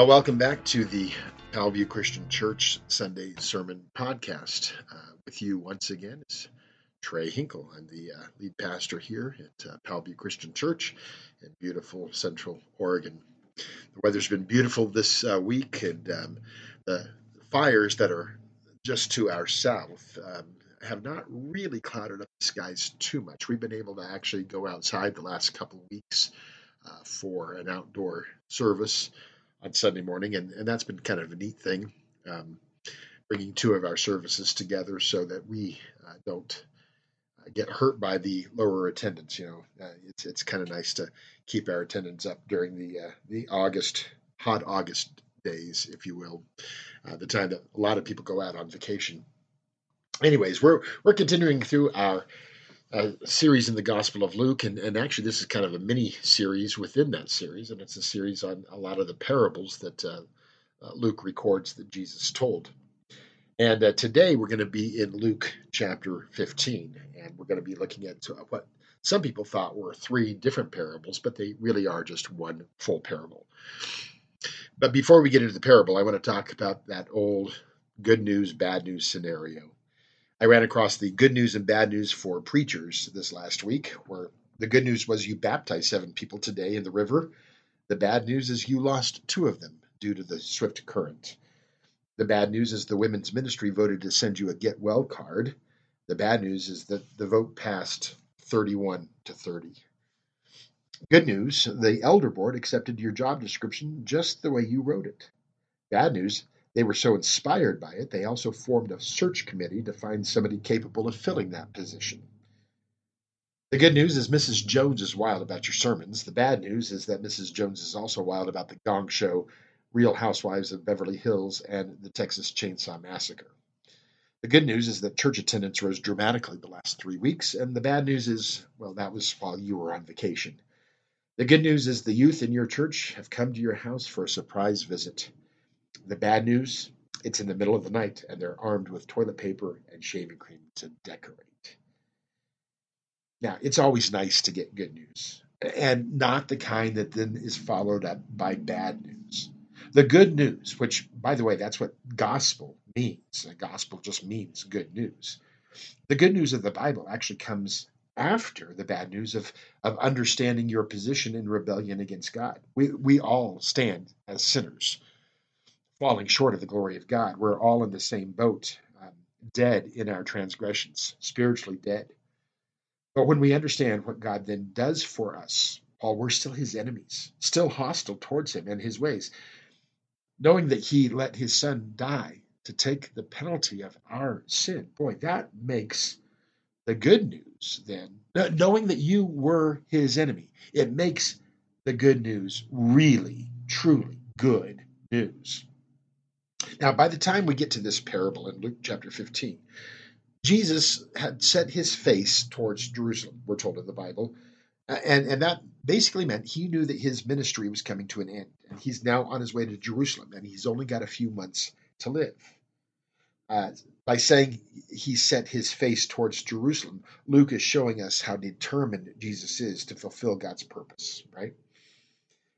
Well, welcome back to the Powell Butte Christian Church Sunday Sermon Podcast. Uh, with you once again is Trey Hinkle. I'm the uh, lead pastor here at uh, Powell Butte Christian Church in beautiful Central Oregon. The weather's been beautiful this uh, week, and um, the fires that are just to our south um, have not really clouded up the skies too much. We've been able to actually go outside the last couple of weeks uh, for an outdoor service on Sunday morning, and, and that's been kind of a neat thing, um, bringing two of our services together so that we uh, don't uh, get hurt by the lower attendance. You know, uh, it's it's kind of nice to keep our attendance up during the uh, the August hot August days, if you will, uh, the time that a lot of people go out on vacation. Anyways, we're we're continuing through our a series in the Gospel of Luke, and, and actually this is kind of a mini series within that series, and it's a series on a lot of the parables that uh, uh, Luke records that Jesus told. And uh, today we're going to be in Luke chapter 15, and we're going to be looking at what some people thought were three different parables, but they really are just one full parable. But before we get into the parable, I want to talk about that old good news, bad news scenario. I ran across the good news and bad news for preachers this last week, where the good news was you baptized seven people today in the river. The bad news is you lost two of them due to the swift current. The bad news is the women's ministry voted to send you a get well card. The bad news is that the vote passed 31 to 30. Good news, the elder board accepted your job description just the way you wrote it. Bad news, they were so inspired by it, they also formed a search committee to find somebody capable of filling that position. The good news is Mrs. Jones is wild about your sermons. The bad news is that Mrs. Jones is also wild about the Gong Show, Real Housewives of Beverly Hills, and the Texas Chainsaw Massacre. The good news is that church attendance rose dramatically the last three weeks, and the bad news is, well, that was while you were on vacation. The good news is the youth in your church have come to your house for a surprise visit. The bad news it's in the middle of the night and they're armed with toilet paper and shaving cream to decorate. Now, it's always nice to get good news and not the kind that then is followed up by bad news. The good news, which, by the way, that's what gospel means. The gospel just means good news. The good news of the Bible actually comes after the bad news of, of understanding your position in rebellion against God. We, we all stand as sinners falling short of the glory of God. We're all in the same boat, um, dead in our transgressions, spiritually dead. But when we understand what God then does for us, Paul, we're still his enemies, still hostile towards him and his ways. Knowing that he let his son die to take the penalty of our sin, boy, that makes the good news then. Knowing that you were his enemy, it makes the good news really, truly good news. Now, by the time we get to this parable in Luke chapter 15, Jesus had set his face towards Jerusalem, we're told in the Bible. And, and that basically meant he knew that his ministry was coming to an end. And he's now on his way to Jerusalem, and he's only got a few months to live. Uh, by saying he set his face towards Jerusalem, Luke is showing us how determined Jesus is to fulfill God's purpose, right?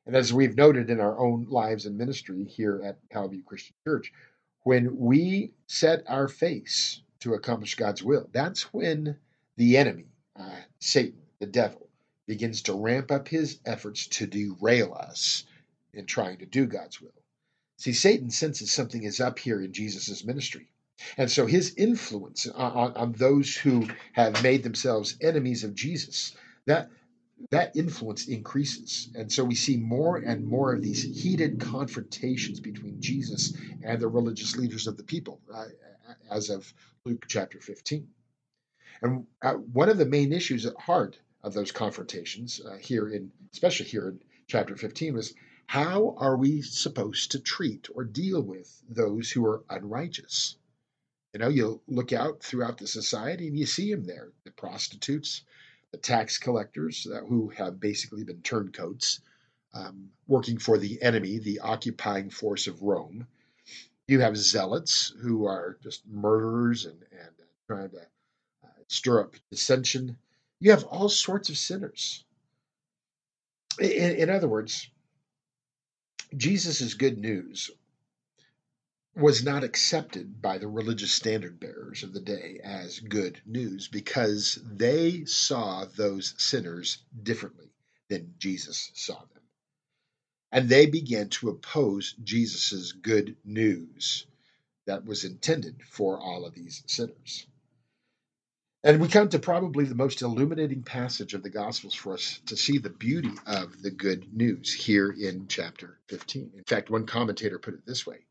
And as we've noted in our own lives and ministry here at Powell Butte Christian Church, when we set our face to accomplish God's will, that's when the enemy, uh, Satan, the devil, begins to ramp up his efforts to derail us in trying to do God's will. See, Satan senses something is up here in Jesus' ministry. And so his influence on, on, on those who have made themselves enemies of Jesus, that that influence increases. And so we see more and more of these heated confrontations between Jesus and the religious leaders of the people, uh, as of Luke chapter 15. And uh, one of the main issues at heart of those confrontations, uh, here in, especially here in chapter 15, was how are we supposed to treat or deal with those who are unrighteous? You know, you look out throughout the society and you see them there the prostitutes, the tax collectors who have basically been turncoats, um, working for the enemy, the occupying force of Rome. You have zealots who are just murderers and, and trying to uh, stir up dissension. You have all sorts of sinners. In, in other words, Jesus' is good news was not accepted by the religious standard bearers of the day as good news because they saw those sinners differently than Jesus saw them. And they began to oppose Jesus' good news that was intended for all of these sinners. And we come to probably the most illuminating passage of the Gospels for us to see the beauty of the good news here in chapter 15. In fact, one commentator put it this way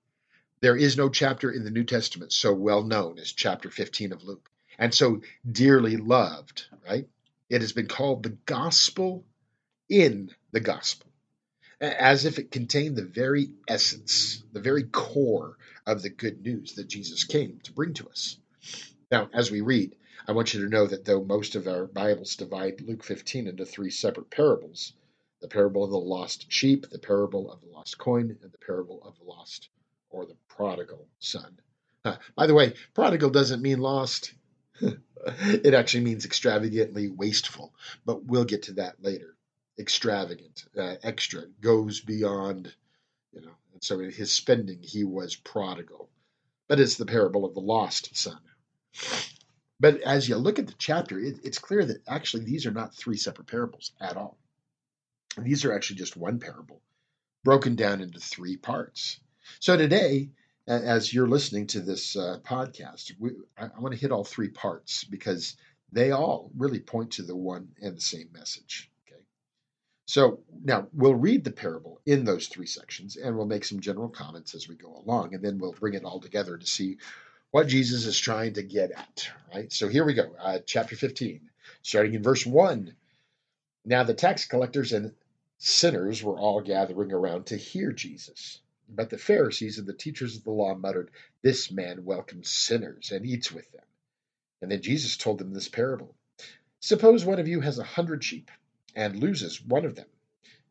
There is no chapter in the New Testament so well known as chapter 15 of Luke, and so dearly loved, right? It has been called the gospel in the gospel, as if it contained the very essence, the very core of the good news that Jesus came to bring to us. Now, as we read, I want you to know that though most of our Bibles divide Luke 15 into three separate parables the parable of the lost sheep, the parable of the lost coin, and the parable of the lost or the prodigal son. By the way, prodigal doesn't mean lost. it actually means extravagantly wasteful, but we'll get to that later. Extravagant, uh, extra, goes beyond, you know. And so in his spending, he was prodigal. But it's the parable of the lost son. But as you look at the chapter, it, it's clear that actually these are not three separate parables at all. These are actually just one parable broken down into three parts. So today, as you're listening to this uh, podcast, we, I, I want to hit all three parts because they all really point to the one and the same message. Okay. So now we'll read the parable in those three sections and we'll make some general comments as we go along, and then we'll bring it all together to see what Jesus is trying to get at, right? So here we go, uh, chapter 15, starting in verse 1. Now the tax collectors and sinners were all gathering around to hear Jesus. But the Pharisees and the teachers of the law muttered, This man welcomes sinners and eats with them. And then Jesus told them this parable Suppose one of you has a hundred sheep and loses one of them.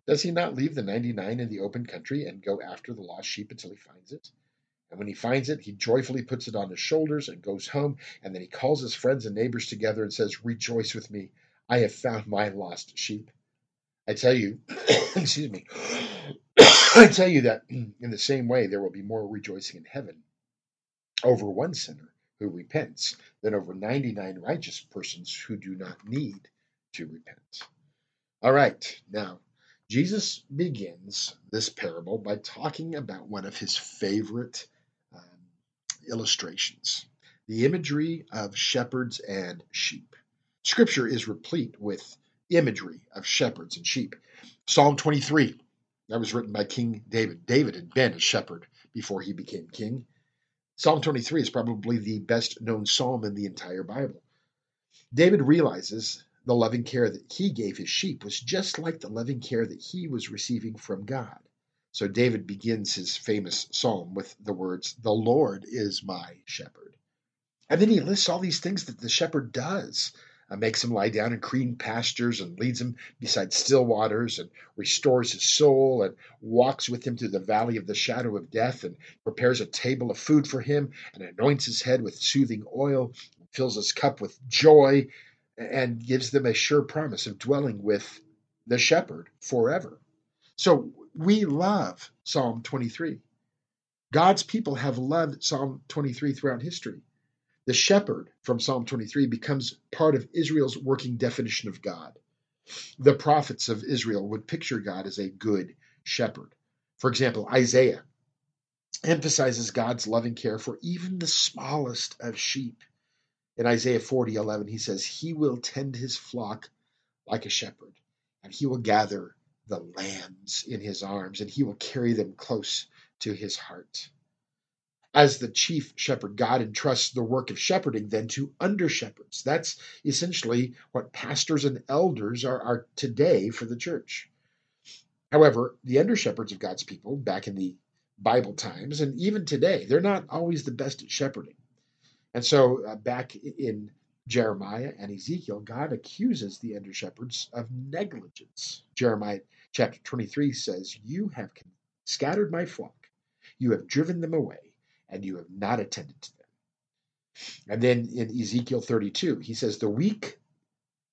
Does he not leave the ninety nine in the open country and go after the lost sheep until he finds it? And when he finds it, he joyfully puts it on his shoulders and goes home. And then he calls his friends and neighbors together and says, Rejoice with me. I have found my lost sheep. I tell you, excuse me, I tell you that in the same way, there will be more rejoicing in heaven over one sinner who repents than over 99 righteous persons who do not need to repent. All right, now Jesus begins this parable by talking about one of his favorite um, illustrations, the imagery of shepherds and sheep. Scripture is replete with imagery of shepherds and sheep. Psalm 23, that was written by King David. David had been a shepherd before he became king. Psalm 23 is probably the best known psalm in the entire Bible. David realizes the loving care that he gave his sheep was just like the loving care that he was receiving from God. So David begins his famous psalm with the words, The Lord is my shepherd. And then he lists all these things that the shepherd does. Uh, makes him lie down in green pastures and leads him beside still waters and restores his soul and walks with him through the valley of the shadow of death and prepares a table of food for him and anoints his head with soothing oil fills his cup with joy and gives them a sure promise of dwelling with the shepherd forever. So we love Psalm 23. God's people have loved Psalm 23 throughout history. The shepherd from Psalm 23 becomes part of Israel's working definition of God. The prophets of Israel would picture God as a good shepherd. For example, Isaiah emphasizes God's loving care for even the smallest of sheep. In Isaiah 40 11, he says, He will tend his flock like a shepherd, and he will gather the lambs in his arms, and he will carry them close to his heart. As the chief shepherd, God entrusts the work of shepherding then to under shepherds. That's essentially what pastors and elders are, are today for the church. However, the under shepherds of God's people back in the Bible times, and even today, they're not always the best at shepherding. And so, uh, back in Jeremiah and Ezekiel, God accuses the under shepherds of negligence. Jeremiah chapter 23 says, You have scattered my flock, you have driven them away, and you have not attended to them. And then in Ezekiel 32, he says, The weak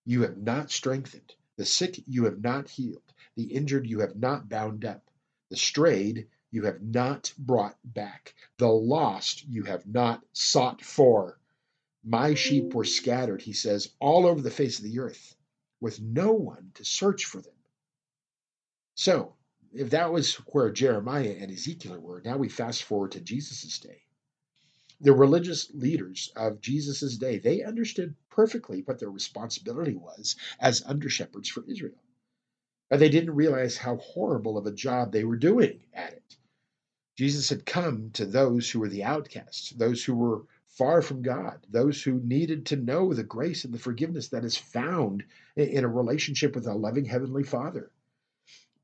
you have not strengthened, the sick you have not healed, the injured you have not bound up, The strayed you have not brought back, the lost you have not sought for. My sheep were scattered, he says, all over the face of the earth, with no one to search for them. So, if that was where Jeremiah and Ezekiel were, now we fast forward to Jesus' day. The religious leaders of Jesus' day, they understood perfectly what their responsibility was as under shepherds for Israel. But they didn't realize how horrible of a job they were doing at it. Jesus had come to those who were the outcasts, those who were far from God, those who needed to know the grace and the forgiveness that is found in a relationship with a loving Heavenly Father.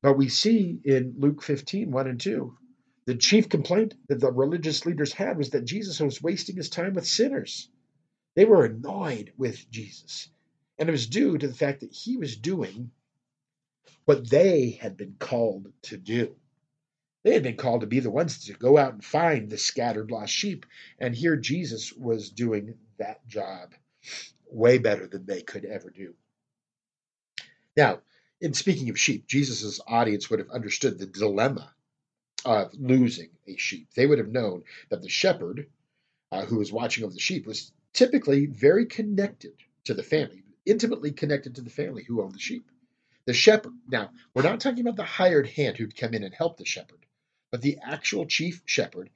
But we see in Luke 15, 1 and 2, the chief complaint that the religious leaders had was that Jesus was wasting his time with sinners. They were annoyed with Jesus. And it was due to the fact that he was doing what they had been called to do. They had been called to be the ones to go out and find the scattered lost sheep. And here Jesus was doing that job way better than they could ever do. Now, in speaking of sheep, Jesus' audience would have understood the dilemma of losing a sheep. They would have known that the shepherd uh, who was watching over the sheep was typically very connected to the family, intimately connected to the family who owned the sheep. The shepherd, now, we're not talking about the hired hand who'd come in and help the shepherd, but the actual chief shepherd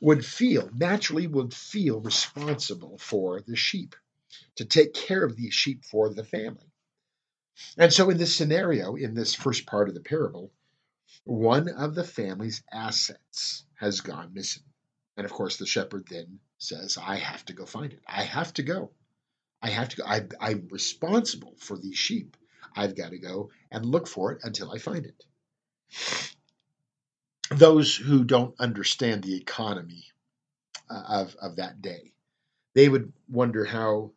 would feel, naturally, would feel responsible for the sheep, to take care of these sheep for the family. And so, in this scenario, in this first part of the parable, one of the family's assets has gone missing. And of course, the shepherd then says, I have to go find it. I have to go. I have to go. I, I'm responsible for these sheep. I've got to go and look for it until I find it. Those who don't understand the economy uh, of, of that day, they would wonder how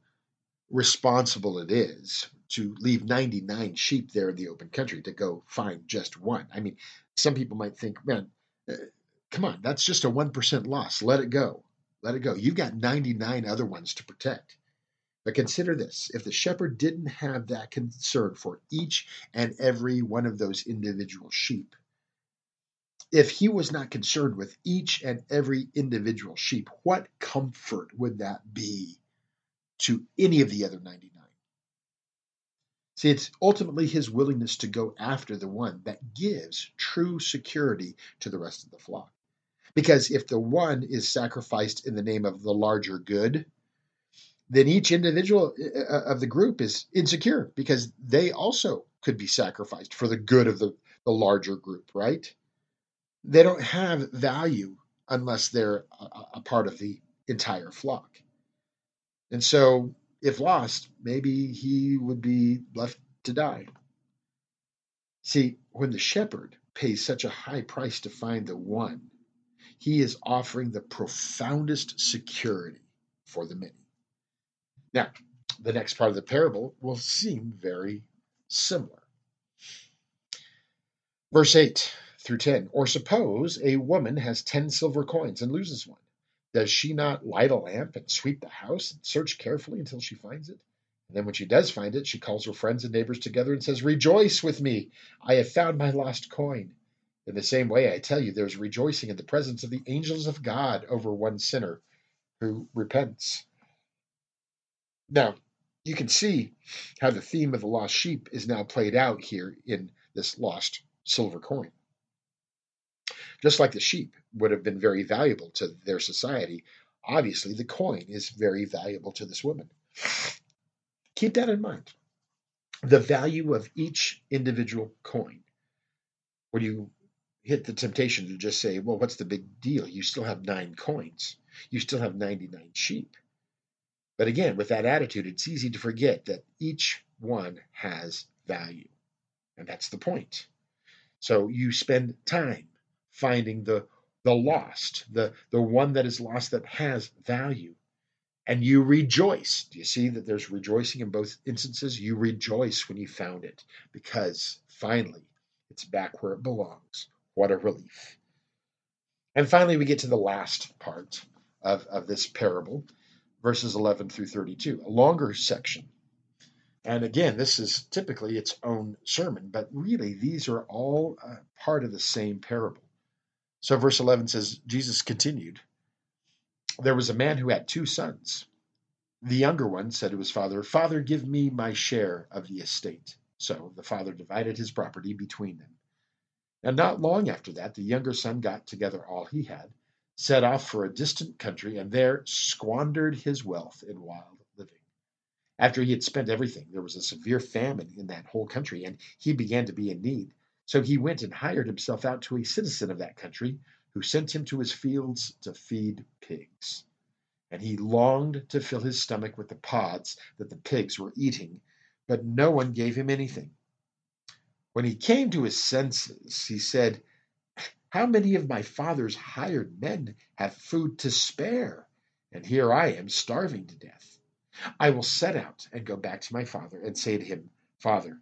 responsible it is to leave 99 sheep there in the open country to go find just one. I mean, some people might think, man, uh, come on, that's just a 1% loss. Let it go. Let it go. You've got 99 other ones to protect. But consider this if the shepherd didn't have that concern for each and every one of those individual sheep, if he was not concerned with each and every individual sheep, what comfort would that be to any of the other 99? See, it's ultimately his willingness to go after the one that gives true security to the rest of the flock. Because if the one is sacrificed in the name of the larger good, then each individual uh, uh, of the group is insecure because they also could be sacrificed for the good of the, the larger group, right? They don't have value unless they're a, a part of the entire flock. And so if lost, maybe he would be left to die. See, when the shepherd pays such a high price to find the one, he is offering the profoundest security for the many. Now, the next part of the parable will seem very similar. Verse 8 through 10 Or suppose a woman has 10 silver coins and loses one. Does she not light a lamp and sweep the house and search carefully until she finds it? And then when she does find it, she calls her friends and neighbors together and says, Rejoice with me! I have found my lost coin. In the same way, I tell you, there's rejoicing in the presence of the angels of God over one sinner who repents. Now, you can see how the theme of the lost sheep is now played out here in this lost silver coin. Just like the sheep would have been very valuable to their society, obviously the coin is very valuable to this woman. Keep that in mind. The value of each individual coin. When you hit the temptation to just say, well, what's the big deal? You still have nine coins, you still have 99 sheep. But again, with that attitude, it's easy to forget that each one has value. And that's the point. So you spend time finding the the lost, the, the one that is lost that has value. And you rejoice. Do you see that there's rejoicing in both instances? You rejoice when you found it because finally it's back where it belongs. What a relief. And finally, we get to the last part of, of this parable, verses 11 through 32, a longer section. And again, this is typically its own sermon, but really these are all uh, part of the same parable. So, verse 11 says, Jesus continued, There was a man who had two sons. The younger one said to his father, Father, give me my share of the estate. So the father divided his property between them. And not long after that, the younger son got together all he had, set off for a distant country, and there squandered his wealth in wild living. After he had spent everything, there was a severe famine in that whole country, and he began to be in need. So he went and hired himself out to a citizen of that country, who sent him to his fields to feed pigs. And he longed to fill his stomach with the pods that the pigs were eating, but no one gave him anything. When he came to his senses, he said, How many of my father's hired men have food to spare? And here I am starving to death. I will set out and go back to my father and say to him, Father,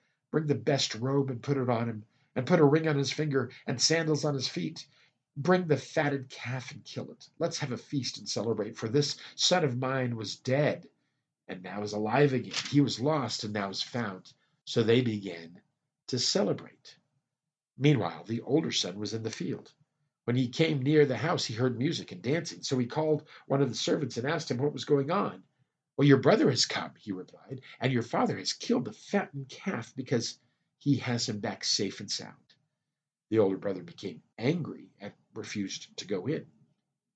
bring the best robe and put it on him, and put a ring on his finger and sandals on his feet. Bring the fatted calf and kill it. Let's have a feast and celebrate, for this son of mine was dead and now is alive again. He was lost and now is found. So they began to celebrate. Meanwhile, the older son was in the field. When he came near the house, he heard music and dancing. So he called one of the servants and asked him what was going on. Well, your brother has come, he replied, and your father has killed the fattened calf because he has him back safe and sound. The older brother became angry and refused to go in.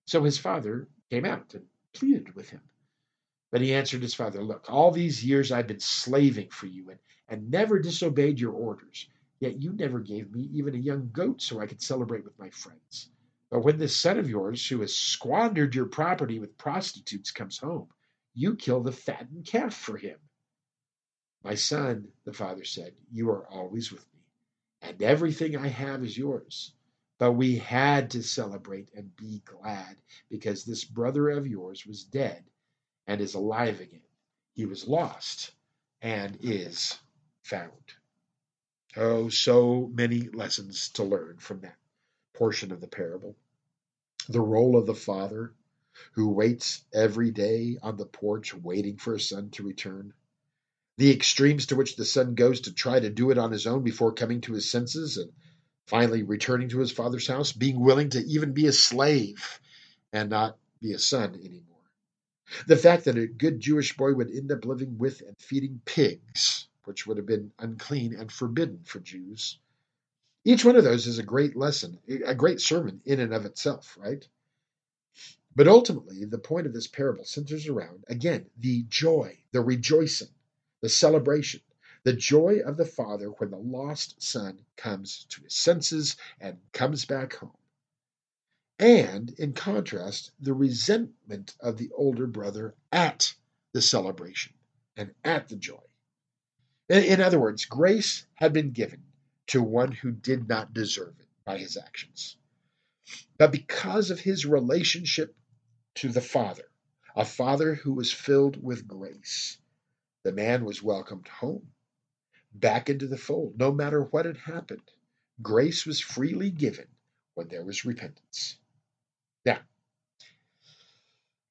So his father came out and pleaded with him. But he answered his father, Look, all these years I've been slaving for you and, and never disobeyed your orders. Yet you never gave me even a young goat so I could celebrate with my friends. But when this son of yours, who has squandered your property with prostitutes, comes home, you kill the fattened calf for him. My son, the father said, you are always with me, and everything I have is yours. But we had to celebrate and be glad because this brother of yours was dead and is alive again. He was lost and is found. Oh, so many lessons to learn from that portion of the parable. The role of the father who waits every day on the porch waiting for his son to return. The extremes to which the son goes to try to do it on his own before coming to his senses and finally returning to his father's house, being willing to even be a slave and not be a son anymore. The fact that a good Jewish boy would end up living with and feeding pigs which would have been unclean and forbidden for Jews. Each one of those is a great lesson, a great sermon in and of itself, right? But ultimately, the point of this parable centers around, again, the joy, the rejoicing, the celebration, the joy of the father when the lost son comes to his senses and comes back home. And in contrast, the resentment of the older brother at the celebration and at the joy. In other words, grace had been given to one who did not deserve it by his actions. But because of his relationship to the Father, a Father who was filled with grace, the man was welcomed home, back into the fold, no matter what had happened. Grace was freely given when there was repentance. Now,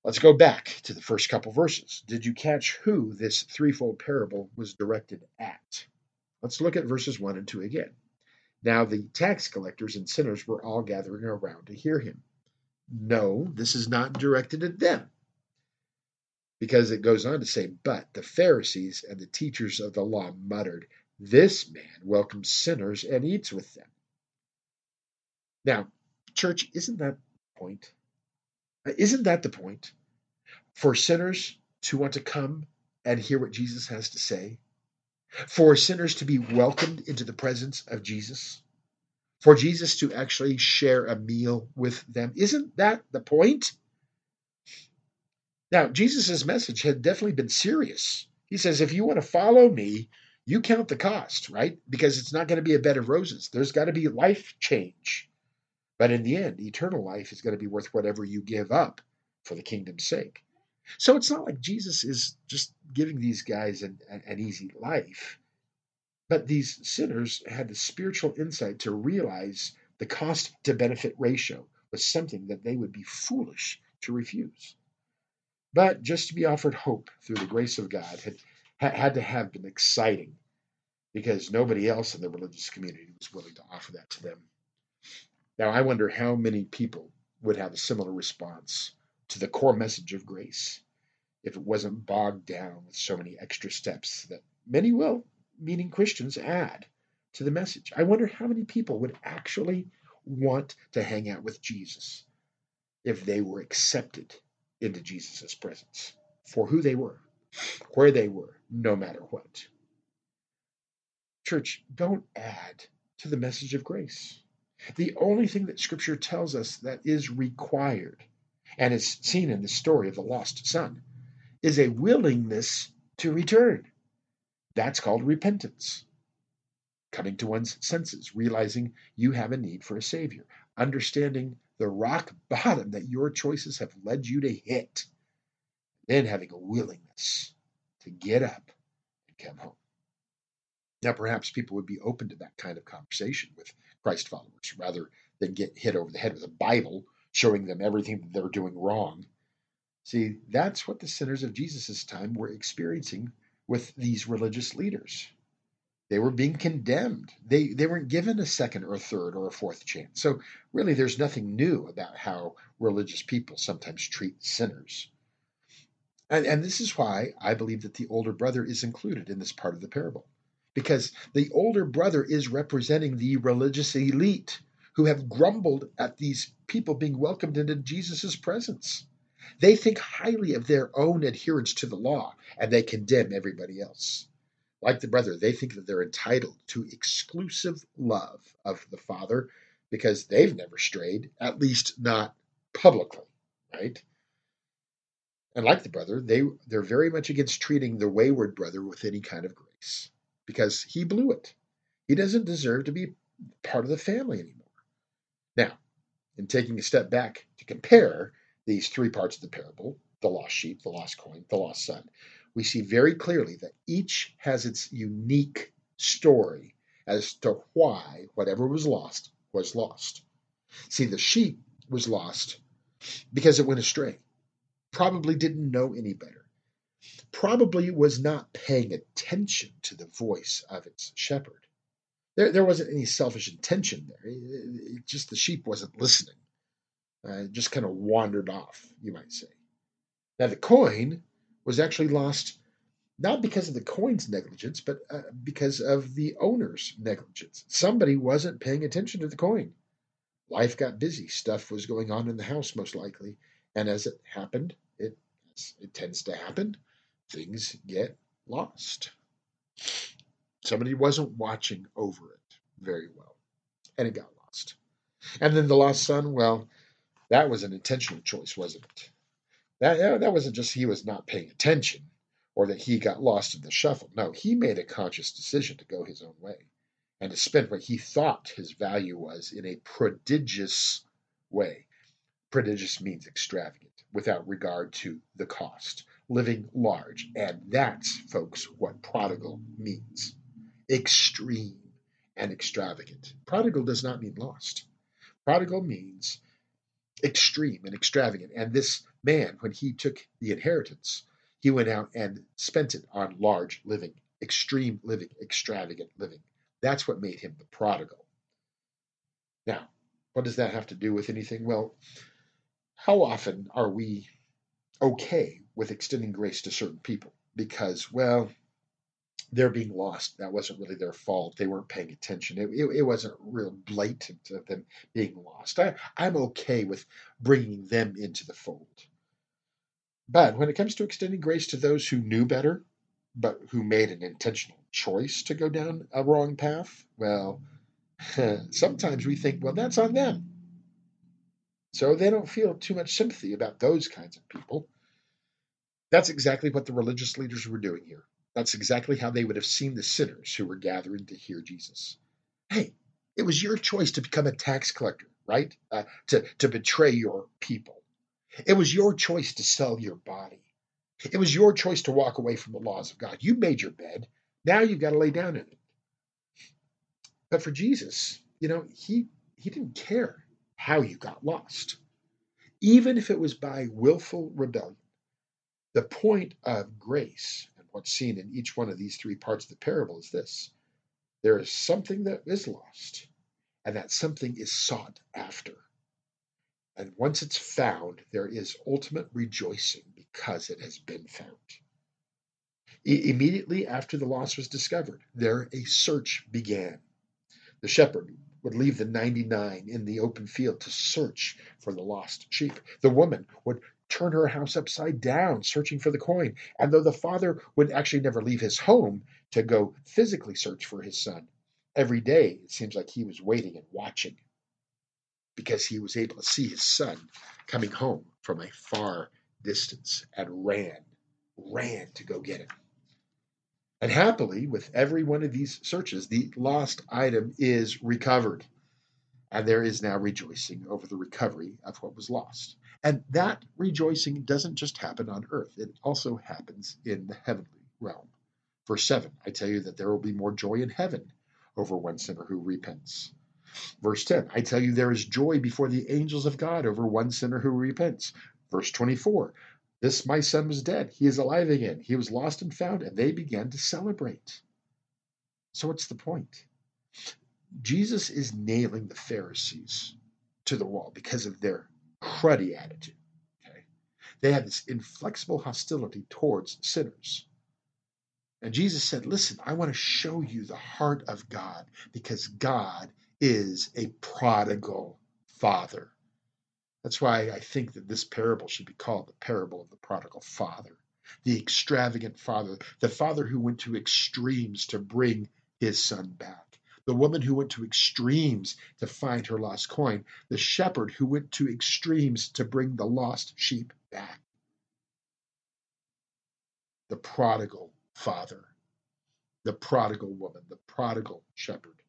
Let's go back to the first couple verses. Did you catch who this threefold parable was directed at? Let's look at verses 1 and 2 again. Now the tax collectors and sinners were all gathering around to hear him. No, this is not directed at them. Because it goes on to say, But the Pharisees and the teachers of the law muttered, This man welcomes sinners and eats with them. Now, church, isn't that the point? Isn't that the point? For sinners to want to come and hear what Jesus has to say, for sinners to be welcomed into the presence of Jesus, for Jesus to actually share a meal with them. Isn't that the point? Now, Jesus' message had definitely been serious. He says, if you want to follow me, you count the cost, right? Because it's not going to be a bed of roses. There's got to be life change. But in the end, eternal life is going to be worth whatever you give up for the kingdom's sake. So it's not like Jesus is just giving these guys an, an easy life. But these sinners had the spiritual insight to realize the cost to benefit ratio was something that they would be foolish to refuse. But just to be offered hope through the grace of God had, had to have been exciting because nobody else in the religious community was willing to offer that to them. Now, I wonder how many people would have a similar response to the core message of grace if it wasn't bogged down with so many extra steps that many well meaning Christians add to the message. I wonder how many people would actually want to hang out with Jesus if they were accepted into Jesus' presence for who they were, where they were, no matter what. Church, don't add to the message of grace. The only thing that Scripture tells us that is required, and is seen in the story of the lost son, is a willingness to return. That's called repentance. Coming to one's senses, realizing you have a need for a Savior, understanding the rock bottom that your choices have led you to hit, then having a willingness to get up and come home. Now, perhaps people would be open to that kind of conversation with Christ followers rather than get hit over the head with a Bible showing them everything that they're doing wrong. See, that's what the sinners of Jesus' time were experiencing with these religious leaders. They were being condemned. They, they weren't given a second or a third or a fourth chance. So, really, there's nothing new about how religious people sometimes treat sinners. And, and this is why I believe that the older brother is included in this part of the parable because the older brother is representing the religious elite who have grumbled at these people being welcomed into Jesus' presence. They think highly of their own adherence to the law and they condemn everybody else. Like the brother, they think that they're entitled to exclusive love of the Father because they've never strayed, at least not publicly, right? And like the brother, they, they're very much against treating the wayward brother with any kind of grace because he blew it. He doesn't deserve to be part of the family anymore. Now, in taking a step back to compare these three parts of the parable the lost sheep, the lost coin, the lost son we see very clearly that each has its unique story as to why whatever was lost was lost. See, the sheep was lost because it went astray, probably didn't know any better probably was not paying attention to the voice of its shepherd. There, there wasn't any selfish intention there. It, it, just the sheep wasn't listening. Uh, just kind of wandered off, you might say. Now, the coin was actually lost not because of the coin's negligence, but uh, because of the owner's negligence. Somebody wasn't paying attention to the coin. Life got busy. Stuff was going on in the house, most likely. And as it happened, it, it tends to happen things get lost. Somebody wasn't watching over it very well, and it got lost. And then the lost son, well, that was an intentional choice, wasn't it? That, that wasn't just he was not paying attention or that he got lost in the shuffle. No, he made a conscious decision to go his own way and to spend what he thought his value was in a prodigious way. Prodigious means extravagant, without regard to the cost living large. And that's, folks, what prodigal means extreme and extravagant. Prodigal does not mean lost. Prodigal means extreme and extravagant. And this man, when he took the inheritance, he went out and spent it on large living, extreme living, extravagant living. That's what made him the prodigal. Now, what does that have to do with anything? Well, how often are we okay with extending grace to certain people because, well, they're being lost. That wasn't really their fault. They weren't paying attention. It, it, it wasn't real blatant of them being lost. I, I'm okay with bringing them into the fold. But when it comes to extending grace to those who knew better, but who made an intentional choice to go down a wrong path, well, sometimes we think, well, that's on them. So they don't feel too much sympathy about those kinds of people. That's exactly what the religious leaders were doing here. That's exactly how they would have seen the sinners who were gathering to hear Jesus. Hey, it was your choice to become a tax collector, right? Uh, to, to betray your people. It was your choice to sell your body. It was your choice to walk away from the laws of God. You made your bed. Now you've got to lay down in it. But for Jesus, you know, he he didn't care how you got lost. Even if it was by willful rebellion. The point of grace what's seen in each one of these three parts of the parable is this. There is something that is lost, and that something is sought after. And once it's found, there is ultimate rejoicing because it has been found. I- immediately after the loss was discovered, there a search began. The shepherd would leave the 99 in the open field to search for the lost sheep. The woman would turn her house upside down searching for the coin. And though the father would actually never leave his home to go physically search for his son, every day it seems like he was waiting and watching because he was able to see his son coming home from a far distance and ran, ran to go get him. And happily, with every one of these searches, the lost item is recovered. And there is now rejoicing over the recovery of what was lost. And that rejoicing doesn't just happen on earth, it also happens in the heavenly realm. Verse 7 I tell you that there will be more joy in heaven over one sinner who repents. Verse 10 I tell you there is joy before the angels of God over one sinner who repents. Verse 24 This my son was dead. He is alive again. He was lost and found, and they began to celebrate. So, what's the point? Jesus is nailing the Pharisees to the wall because of their cruddy attitude. Okay? They had this inflexible hostility towards sinners. And Jesus said, Listen, I want to show you the heart of God because God is a prodigal father. That's why I think that this parable should be called the parable of the prodigal father, the extravagant father, the father who went to extremes to bring his son back, the woman who went to extremes to find her lost coin, the shepherd who went to extremes to bring the lost sheep back. The prodigal father, the prodigal woman, the prodigal shepherd.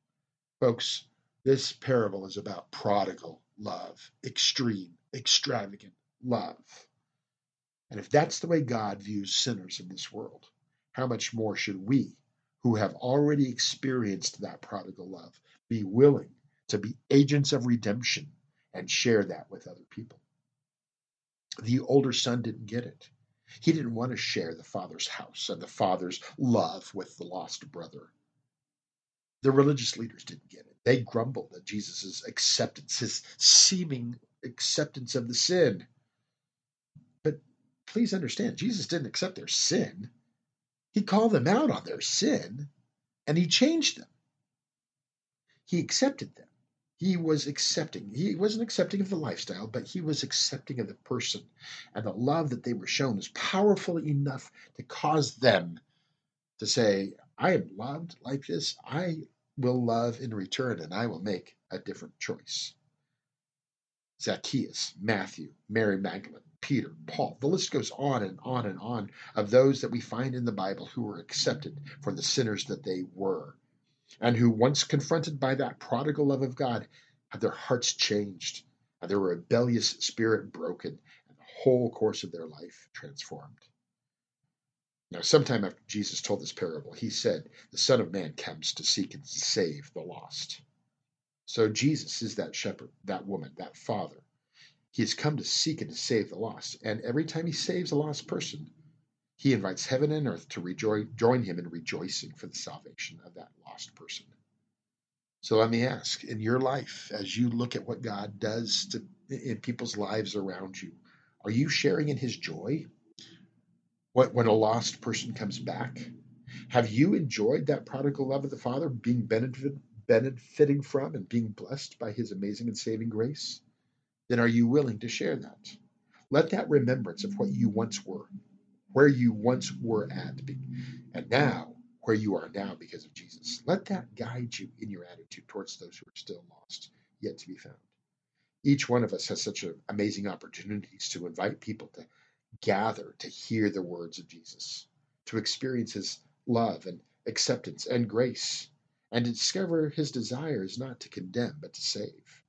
Folks, this parable is about prodigal love, extreme, extravagant love. And if that's the way God views sinners in this world, how much more should we, who have already experienced that prodigal love, be willing to be agents of redemption and share that with other people? The older son didn't get it. He didn't want to share the father's house and the father's love with the lost brother. The religious leaders didn't get it. They grumbled at Jesus' acceptance, his seeming acceptance of the sin. But please understand, Jesus didn't accept their sin. He called them out on their sin and he changed them. He accepted them. He was accepting. He wasn't accepting of the lifestyle, but he was accepting of the person. And the love that they were shown was powerful enough to cause them to say, I am loved like this. I will love in return, and I will make a different choice. Zacchaeus, Matthew, Mary Magdalene, Peter, Paul. The list goes on and on and on of those that we find in the Bible who were accepted for the sinners that they were, and who, once confronted by that prodigal love of God, had their hearts changed and their rebellious spirit broken, and the whole course of their life transformed. Now, sometime after Jesus told this parable, he said, The Son of Man comes to seek and to save the lost. So Jesus is that shepherd, that woman, that father. He has come to seek and to save the lost. And every time he saves a lost person, he invites heaven and earth to join him in rejoicing for the salvation of that lost person. So let me ask in your life, as you look at what God does to, in people's lives around you, are you sharing in his joy? What, when a lost person comes back? Have you enjoyed that prodigal love of the Father, being benefited, benefiting from and being blessed by His amazing and saving grace? Then are you willing to share that? Let that remembrance of what you once were, where you once were at, and now where you are now because of Jesus, let that guide you in your attitude towards those who are still lost, yet to be found. Each one of us has such amazing opportunities to invite people to gather to hear the words of Jesus, to experience his love and acceptance and grace, and to discover his desire is not to condemn, but to save.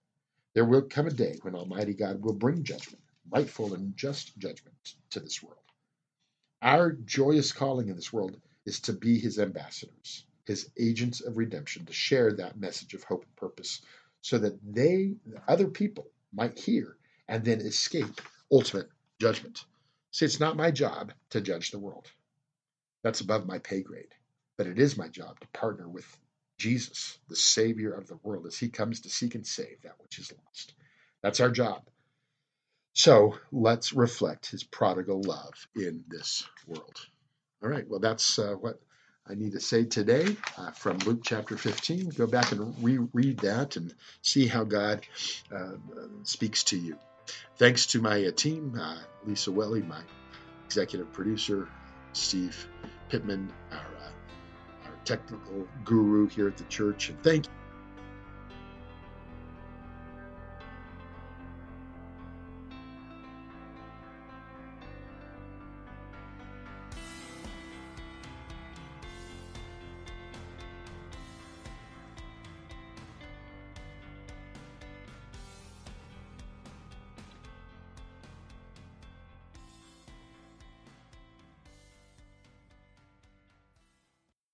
There will come a day when Almighty God will bring judgment, rightful and just judgment, to this world. Our joyous calling in this world is to be his ambassadors, his agents of redemption, to share that message of hope and purpose so that they, other people, might hear and then escape ultimate judgment. See, it's not my job to judge the world. That's above my pay grade. But it is my job to partner with Jesus, the Savior of the world, as He comes to seek and save that which is lost. That's our job. So let's reflect His prodigal love in this world. All right, well, that's uh, what I need to say today uh, from Luke chapter 15. Go back and reread that and see how God uh, speaks to you. Thanks to my uh, team, uh, Lisa Welly, my executive producer, Steve Pittman, our, technical guru here at the church, and thank.